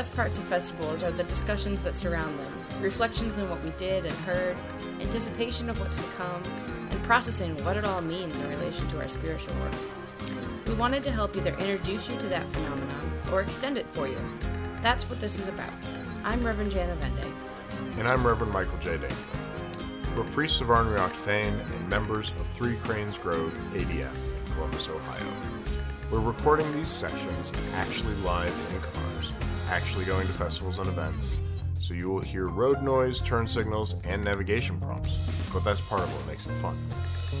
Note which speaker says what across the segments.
Speaker 1: Best parts of festivals are the discussions that surround them, reflections on what we did and heard, anticipation of what's to come, and processing what it all means in relation to our spiritual work. We wanted to help either introduce you to that phenomenon or extend it for you. That's what this is about. I'm Reverend Jan Avende.
Speaker 2: And I'm Reverend Michael J. Dangler. We're priests of Arnriocht Fane and members of Three Cranes Grove ADF in Columbus, Ohio. We're recording these sessions actually live in cars, actually going to festivals and events, so you will hear road noise, turn signals, and navigation prompts. But that's part of what makes it fun.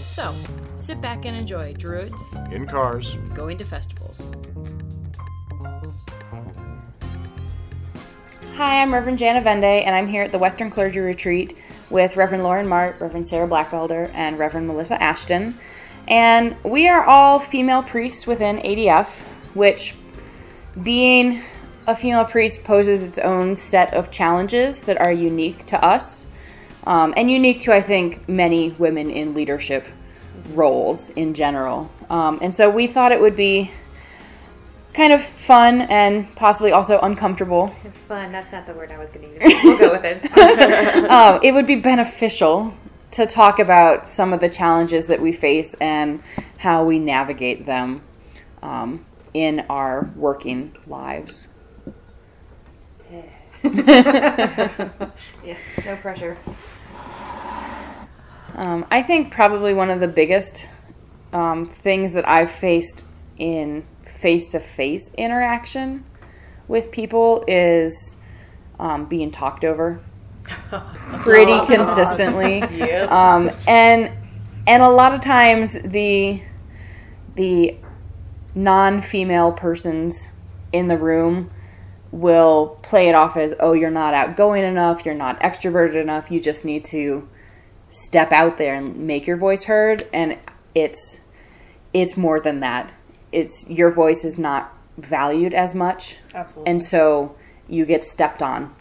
Speaker 1: So, sit back and enjoy Druids
Speaker 2: In cars,
Speaker 1: going to festivals.
Speaker 3: Hi, I'm Reverend Jan Avende, and I'm here at the Western Clergy Retreat with Reverend Lauren Mart, Reverend Sara Blackwelder, and Reverend Melissa Ashton. And we are all female priests within ADF, which, being a female priest, poses its own set of challenges that are unique to us um, and unique to, I think, many women in leadership roles in general. Um, and so we thought it would be kind of fun and possibly also uncomfortable.
Speaker 4: Fun. That's not the word I was going to use. We'll go with it.
Speaker 3: um, it would be beneficial to talk about some of the challenges that we face and how we navigate them um, in our working lives.
Speaker 4: yeah. No pressure.
Speaker 3: Um, I think probably one of the biggest um, things that I've faced in face to face interaction with people is um, being talked over pretty consistently.
Speaker 5: Yep.
Speaker 3: Um, and and a lot of times the the non-female persons in the room will play it off as oh you're not outgoing enough you're not extroverted enough you just need to step out there and make your voice heard. And it's it's more than that. It's your voice is not valued as much.
Speaker 5: Absolutely.
Speaker 3: and so you get stepped on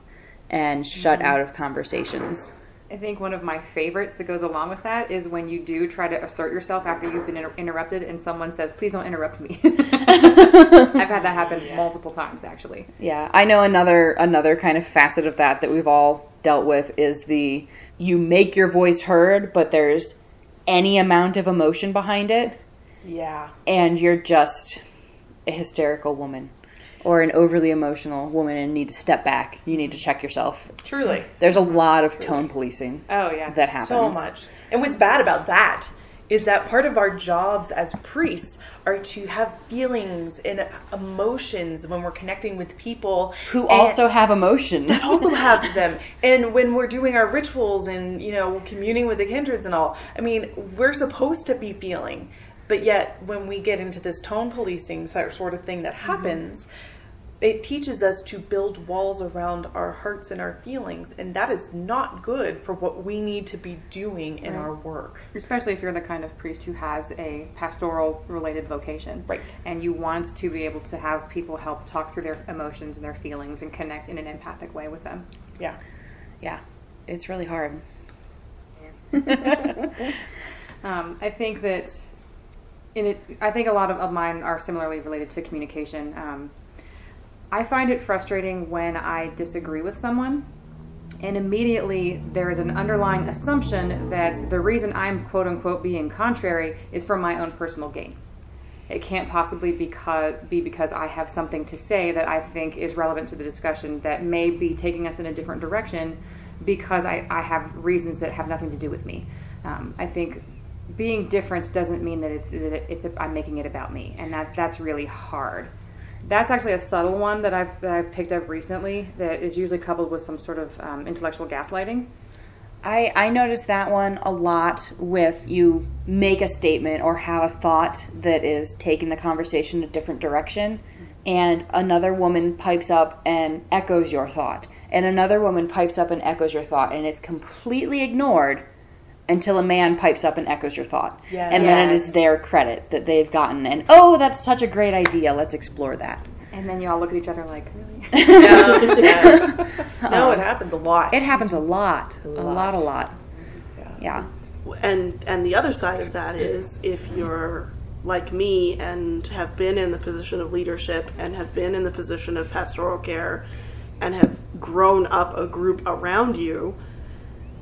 Speaker 3: and shut mm-hmm. out of conversations
Speaker 4: I think one of my favorites that goes along with that is when you do try to assert yourself after you've been inter- interrupted and someone says, please don't interrupt me. I've had that happen multiple times, actually.
Speaker 3: Yeah, I know another another kind of facet of that that we've all dealt with is the you make your voice heard, but there's any amount of emotion behind it,
Speaker 5: yeah.
Speaker 3: and you're just a hysterical woman or an overly emotional woman and need to step back. You need to check yourself.
Speaker 5: Truly.
Speaker 3: There's a lot of tone policing
Speaker 4: Oh, yeah.
Speaker 3: that happens.
Speaker 5: So much. And what's bad about that is that part of our jobs as priests are to have feelings and emotions when we're connecting with people
Speaker 3: Who also have emotions.
Speaker 5: that also have them. And when we're doing our rituals and, you know, communing with the kindreds and all, I mean, we're supposed to be feeling. But yet, when we get into this tone policing sort of thing that mm-hmm. happens, it teaches us to build walls around our hearts and our feelings. And that is not good for what we need to be doing in our work.
Speaker 4: Especially if you're the kind of priest who has a pastoral related vocation.
Speaker 5: Right.
Speaker 4: And you want to be able to have people help talk through their emotions and their feelings and connect in an empathic way with them.
Speaker 5: Yeah.
Speaker 3: yeah, it's really hard.
Speaker 4: Um, I think that in it, I think a lot of, of mine are similarly related to communication. Um, I find it frustrating when I disagree with someone, and immediately there is an underlying assumption that the reason I'm quote unquote being contrary is for my own personal gain. It can't possibly because, be because I have something to say that I think is relevant to the discussion that may be taking us in a different direction because I, I have reasons that have nothing to do with me. Um, I think being different doesn't mean that it's, that it's I'm making it about me, and that that's really hard. That's actually a subtle one that I've that I've picked up recently that is usually coupled with some sort of um, intellectual gaslighting.
Speaker 3: I, I notice that one a lot with you make a statement or have a thought that is taking the conversation a different direction, and another woman pipes up and echoes your thought, and another woman pipes up and echoes your thought, and it's completely ignored until a man pipes up and echoes your thought.
Speaker 5: Yes.
Speaker 3: And then it is their credit that they've gotten, and oh, that's such a great idea, let's explore that.
Speaker 4: And then you all look at each other like, really?
Speaker 5: Yeah. yeah. No, it happens a lot.
Speaker 3: It happens a lot, a lot,
Speaker 5: lot.
Speaker 3: a lot. Yeah.
Speaker 6: and and the other side of that is if you're like me and have been in the position of leadership and have been in the position of pastoral care and have grown up a group around you,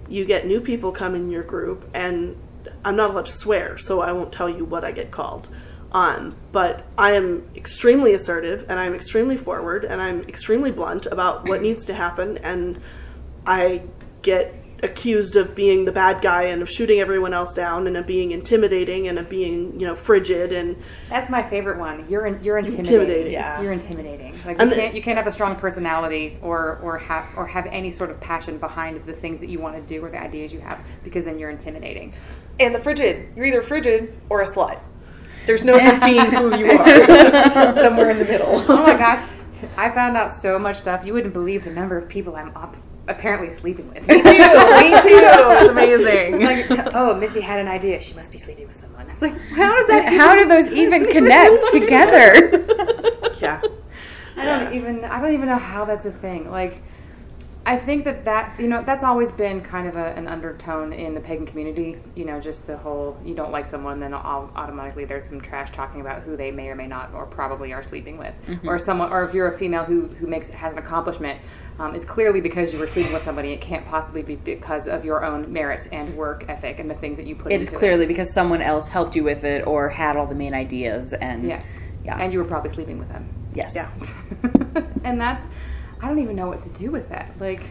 Speaker 6: you get new people come in your group and I'm not allowed to swear, so I won't tell you what I get called. Um, but I am extremely assertive and I'm extremely forward and I'm extremely blunt about what needs to happen and I get accused of being the bad guy and of shooting everyone else down and of being intimidating and of being you know frigid and
Speaker 4: That's my favorite one. You're in, you're intimidating.
Speaker 6: Intimidating.
Speaker 5: Yeah.
Speaker 4: You're intimidating. Like
Speaker 6: And
Speaker 4: you can't you can't have a strong personality or or have or have any sort of passion behind the things that you want to do or the ideas you have because then you're intimidating.
Speaker 5: And the frigid, you're either frigid or a slut. There's no just being who you are. Somewhere in the middle.
Speaker 4: Oh my gosh, I found out so much stuff. You wouldn't believe the number of people I'm up, apparently sleeping with.
Speaker 5: Me too. Me too. It's amazing.
Speaker 4: like, oh, Missy had an idea. She must be sleeping with someone. It's like, how does that?
Speaker 3: How do those even connect together?
Speaker 5: yeah.
Speaker 4: I don't even I don't even know how that's a thing. Like I think that that you know that's always been kind of a, an undertone in the pagan community. You know, just the whole you don't like someone, then au- automatically there's some trash talking about who they may or may not or probably are sleeping with, mm-hmm. or someone, or if you're a female who who makes has an accomplishment, um, it's clearly because you were sleeping with somebody. It can't possibly be because of your own merit and work ethic and the things that you put.
Speaker 3: It is
Speaker 4: into
Speaker 3: clearly because someone else helped you with it or had all the main ideas and
Speaker 4: yes,
Speaker 3: Yeah.
Speaker 4: and you were probably sleeping with them.
Speaker 3: yes.
Speaker 5: Yeah.
Speaker 4: and that's I don't even know what to do with that. Like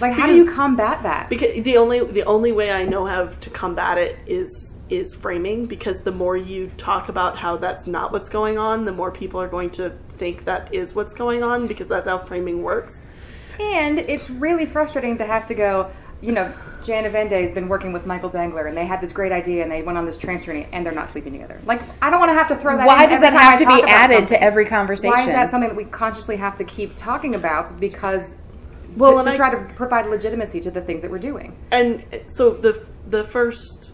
Speaker 4: like how do you combat that?
Speaker 6: because the only the only way I know how to combat it is is framing because the more you talk about how that's not what's going on, the more people are going to think that is what's going on because that's how framing works.
Speaker 4: And it's really frustrating to have to go, you know, Jan Avende has been working with Michael Dangler and they had this great idea and they went on this trance journey and they're not sleeping together. Like I don't want to have to throw that
Speaker 3: Why
Speaker 4: in
Speaker 3: does
Speaker 4: every
Speaker 3: that
Speaker 4: time
Speaker 3: have to be added
Speaker 4: something.
Speaker 3: to every conversation?
Speaker 4: Why is that something that we consciously have to keep talking about because
Speaker 6: Well,
Speaker 4: to,
Speaker 6: and
Speaker 4: to
Speaker 6: I-
Speaker 4: try to provide legitimacy to the things that we're doing.
Speaker 6: And uh, so the the first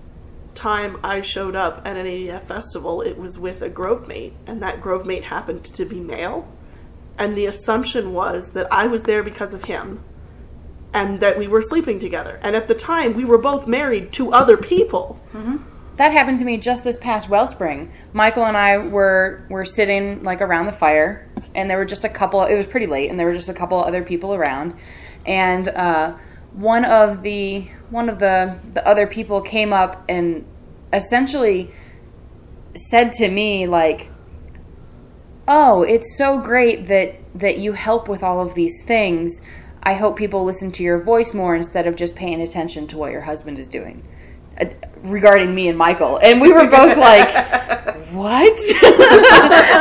Speaker 6: time I showed up at an ADF festival, it was with a grove mate, and that grove mate happened to be male. And the assumption was that I was there because of him, and that we were sleeping together. And at the time, we were both married to other people.
Speaker 3: That happened to me just this past Wellspring. Michael and I were were sitting like around the fire, and there were just a couple. It was pretty late, and there were just a couple other people around, and uh, one of the one of the the other people came up and essentially said to me like, "Oh, it's so great that that you help with all of these things. I hope people listen to your voice more instead of just paying attention to what your husband is doing." Uh, regarding me and Michael, and we were both like, "What?"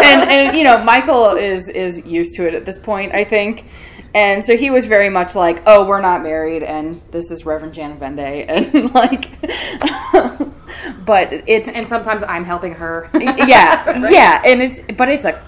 Speaker 3: and and you know, Michael is is used to it at this point, I think. And so he was very much like, "Oh, we're not married, and this is Reverend Jan Avende," and like, but it's
Speaker 4: And sometimes I'm helping her.
Speaker 3: yeah, yeah, and it's but it's a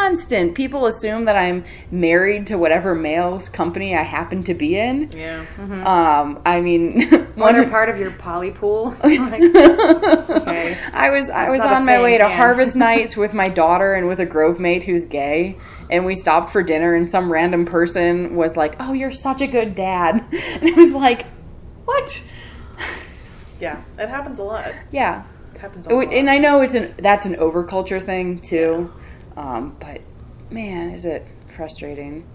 Speaker 3: constant. People assume that I'm married to whatever male's company I happen to be in.
Speaker 5: Yeah.
Speaker 3: Um, I mean, one
Speaker 4: they're part of your poly pool. Like, okay.
Speaker 3: I was I was on my
Speaker 4: thing,
Speaker 3: way to
Speaker 4: Anne.
Speaker 3: harvest nights with my daughter and with a grove mate who's gay, and we stopped for dinner, and some random person was like, "Oh, you're such a good dad," and it was like, "What?"
Speaker 5: Yeah. It happens a lot.
Speaker 3: Yeah,
Speaker 5: It happens a
Speaker 3: It
Speaker 5: lot.
Speaker 3: and I know it's an that's an overculture thing too, um, but man, is it frustrating.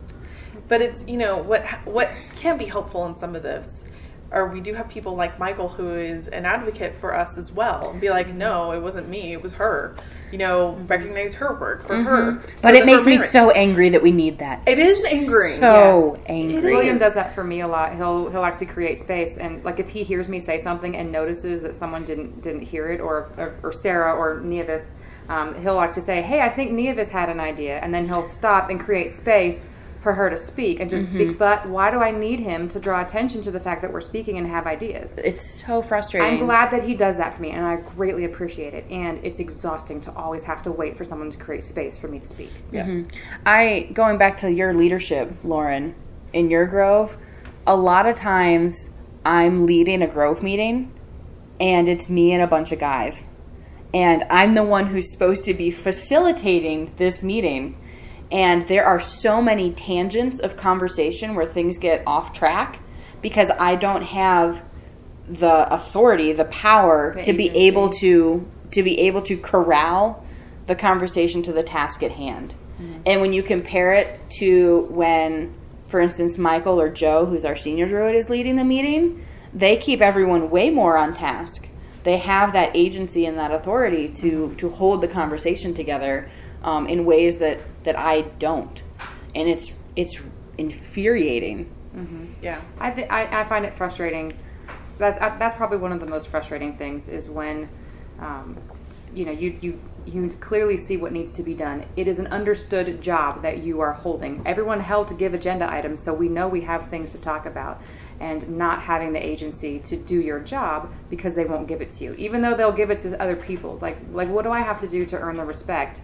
Speaker 5: But it's you know what what can be helpful in some of this, or we do have people like Michael who is an advocate for us as well, and be like, no, it wasn't me, it was her. You know, recognize her work for her.
Speaker 3: Mm-hmm. But it makes me so angry that we need that.
Speaker 5: It is angry.
Speaker 3: So
Speaker 5: It
Speaker 3: angry.
Speaker 4: William does that for me a lot. He'll he'll actually create space and like if he hears me say something and notices that someone didn't didn't hear it or or, or Sara or Nevis, um, he'll actually say, "Hey, I think Nevis had an idea," and then he'll stop and create space for her to speak and just. Be, but why do I need him to draw attention to the fact that we're speaking and have ideas?
Speaker 3: It's so frustrating.
Speaker 4: I'm glad that he does that for me, and I greatly appreciate it. And it's exhausting to always have to wait for someone to create space for me to speak.
Speaker 5: Yes.
Speaker 3: I going back to your leadership, Lauren, in your grove, a lot of times I'm leading a grove meeting and it's me and a bunch of guys. And I'm the one who's supposed to be facilitating this meeting. And there are so many tangents of conversation where things get off track because I don't have the authority, the power
Speaker 4: The
Speaker 3: to be able to to be able to corral the conversation to the task at hand. Mm-hmm. And when you compare it to when, for instance, Michael or Joe, who's our senior druid, is leading the meeting, they keep everyone way more on task. They have that agency and that authority to, to hold the conversation together um, in ways that, that I don't. And it's, it's infuriating.
Speaker 5: Yeah.
Speaker 4: I, th- I I find it frustrating. That's I, that's probably one of the most frustrating things is when, um, you know, you you you clearly see what needs to be done. It is an understood job that you are holding. Everyone held to give agenda items, so we know we have things to talk about. And not having the agency to do your job because they won't give it to you, even though they'll give it to other people. Like like what do I have to do to earn the respect?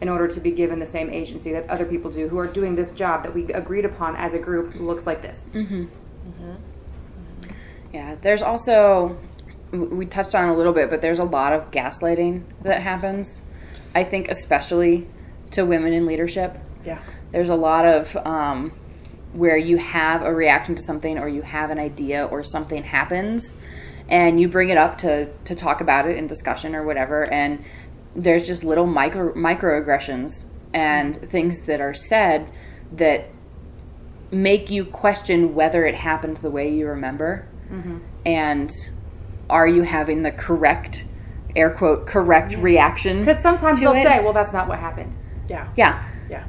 Speaker 4: in order to be given the same agency that other people do who are doing this job that we agreed upon as a group looks like this. Mm-hmm. Mm-hmm. Mm-hmm.
Speaker 3: Yeah, there's also we touched on a little bit, but there's a lot of gaslighting that happens. I think especially to women in leadership.
Speaker 5: Yeah.
Speaker 3: There's a lot of um, where you have a reaction to something, or you have an idea, or something happens, and you bring it up to to talk about it in discussion or whatever, and there's just little micro microaggressions and things that are said that make you question whether it happened the way you remember mm-hmm. and are you having the correct air quote correct reaction
Speaker 4: Because sometimes they'll
Speaker 3: it?
Speaker 4: say, "Well, that's not what happened."
Speaker 5: Yeah.
Speaker 3: yeah
Speaker 5: Yeah.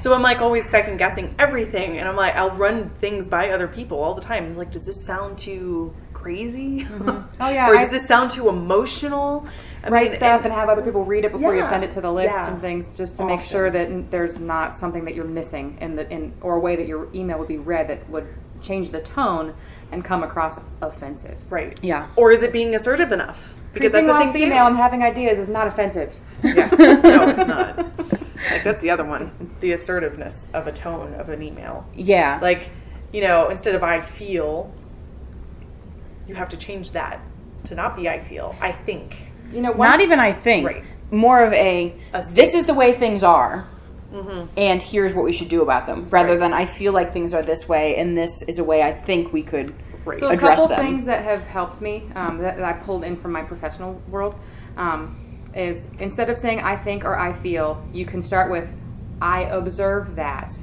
Speaker 5: So I'm like always second guessing everything, and I'm like, I'll run things by other people all the time. It's like, does this sound too crazy? Mm-hmm.
Speaker 4: Oh, yeah,
Speaker 5: or
Speaker 4: I-
Speaker 5: does this sound too emotional? I
Speaker 4: write
Speaker 5: mean,
Speaker 4: stuff and, have other people read it before you send it to the list
Speaker 5: Yeah.
Speaker 4: and things just to make sure that there's not something that you're missing in the in or a way that your email would be read that would change the tone and come across offensive.
Speaker 5: right?
Speaker 3: yeah
Speaker 5: Or is it being assertive enough? Because that's
Speaker 4: Creeping
Speaker 5: the thing
Speaker 4: female
Speaker 5: too.
Speaker 4: and having ideas is not offensive.
Speaker 5: Yeah. No, it's not. Like that's the other one. The assertiveness of a tone of an email.
Speaker 3: yeah
Speaker 5: Like, you know, instead of I feel, you have to change that to not be I feel. I think.
Speaker 4: You know, one,
Speaker 3: not even i think
Speaker 5: Right.
Speaker 3: more of a,
Speaker 5: A
Speaker 3: this is the way things are
Speaker 5: Mm-hmm.
Speaker 3: and here's what we should do about them rather than i feel like things are this way and this is a way i think we could
Speaker 5: Right.
Speaker 4: So a couple
Speaker 3: them.
Speaker 4: things that have helped me um, that, that I pulled in from my professional world um, is instead of saying I think or I feel, you can start with I observe that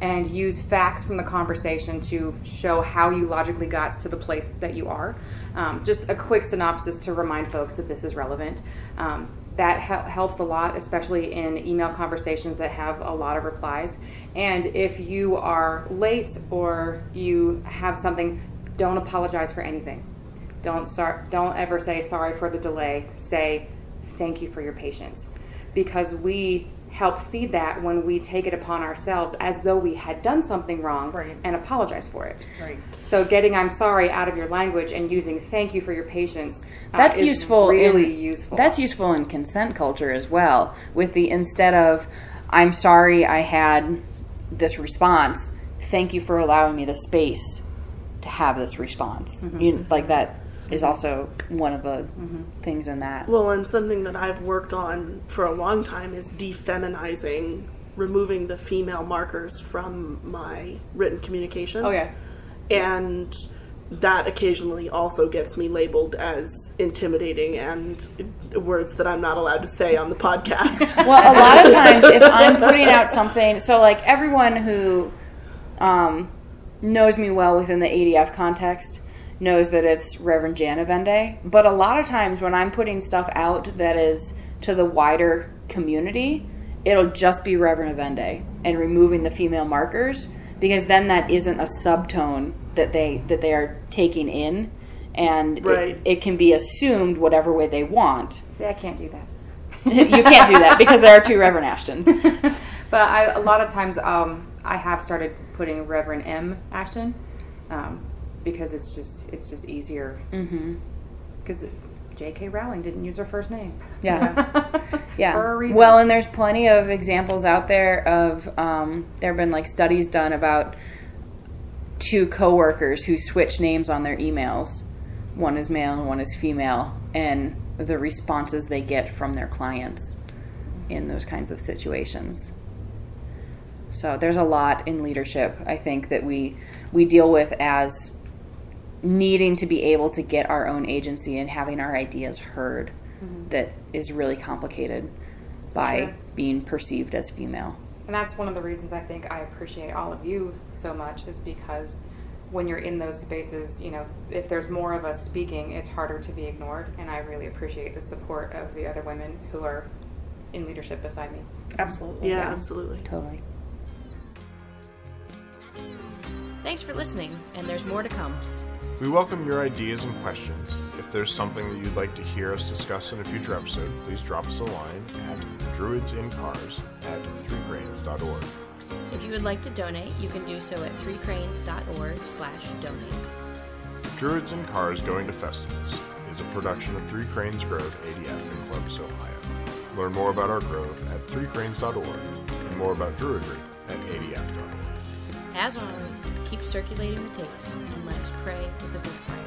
Speaker 4: and use facts from the conversation to show how you logically got to the place that you are. Um, just a quick synopsis to remind folks that this is relevant. Um, that hel- helps a lot, especially in email conversations that have a lot of replies. And if you are late or you have something, don't apologize for anything. Don't start. Don't ever say sorry for the delay. Say thank you for your patience, because we help feed that when we take it upon ourselves as though we had done something wrong
Speaker 5: Right.
Speaker 4: and apologize for it.
Speaker 5: Right.
Speaker 4: So getting I'm sorry out of your language and using thank you for your patience. uh,
Speaker 3: that's
Speaker 4: is
Speaker 3: useful
Speaker 4: Really
Speaker 3: in,
Speaker 4: useful.
Speaker 3: that's useful in consent culture as well with the instead of i'm sorry i had this response thank you for allowing me the space to have this response
Speaker 4: Mm-hmm.
Speaker 3: you, like that is also one of the things in that
Speaker 6: Well, and something that I've worked on for a long time is defeminizing, removing the female markers from my written communication.
Speaker 4: Oh yeah.
Speaker 6: And that occasionally also gets me labeled as intimidating and words that I'm not allowed to say on the podcast.
Speaker 3: well a lot of times if i'm putting out something so like everyone who um, knows me well within the adf context knows that it's reverend jan avende but a lot of times when i'm putting stuff out that is to the wider community it'll just be reverend avende and removing the female markers because then that isn't a subtone that they that they are taking in and it- it can be assumed whatever way they want
Speaker 4: See, I can't do that.
Speaker 3: you can't do that because there are two Reverend Ashtons.
Speaker 4: but I, a lot of times um, I have started putting Reverend M Ashton um, because it's just it's just easier because J.K. Rowling didn't use her first name.
Speaker 3: Yeah. Yeah.
Speaker 4: For a reason.
Speaker 3: Well, and there's plenty of examples out there of um, there have been like studies done about two coworkers who switch names on their emails. One is male and one is female, and the responses they get from their clients in those kinds of situations. So there's a lot in leadership I think that we we deal with as needing to be able to get our own agency and having our ideas heard mm-hmm. that is really complicated by
Speaker 4: Sure.
Speaker 3: being perceived as female.
Speaker 4: And that's one of the reasons I think I appreciate all of you so much is because when you're in those spaces, you know, if there's more of us speaking, it's harder to be ignored. And I really appreciate the support of the other women who are in leadership beside me.
Speaker 5: Absolutely.
Speaker 6: Yeah, absolutely.
Speaker 3: Totally.
Speaker 1: Thanks for listening, and there's more to come.
Speaker 2: We welcome your ideas and questions. If there's something that you'd like to hear us discuss in a future episode, please drop us a line at druidsincars at threecranes.org.
Speaker 1: If you would like to donate, you can do so at threecranes.org slash donate.
Speaker 2: Druids in Cars Going to Festivals is a production of Three Cranes Grove ADF in Columbus, Ohio. Learn more about our grove at threecranes.org and more about Druidry at adf.org.
Speaker 1: As always, circulating the tapes and let us pray with a good fire.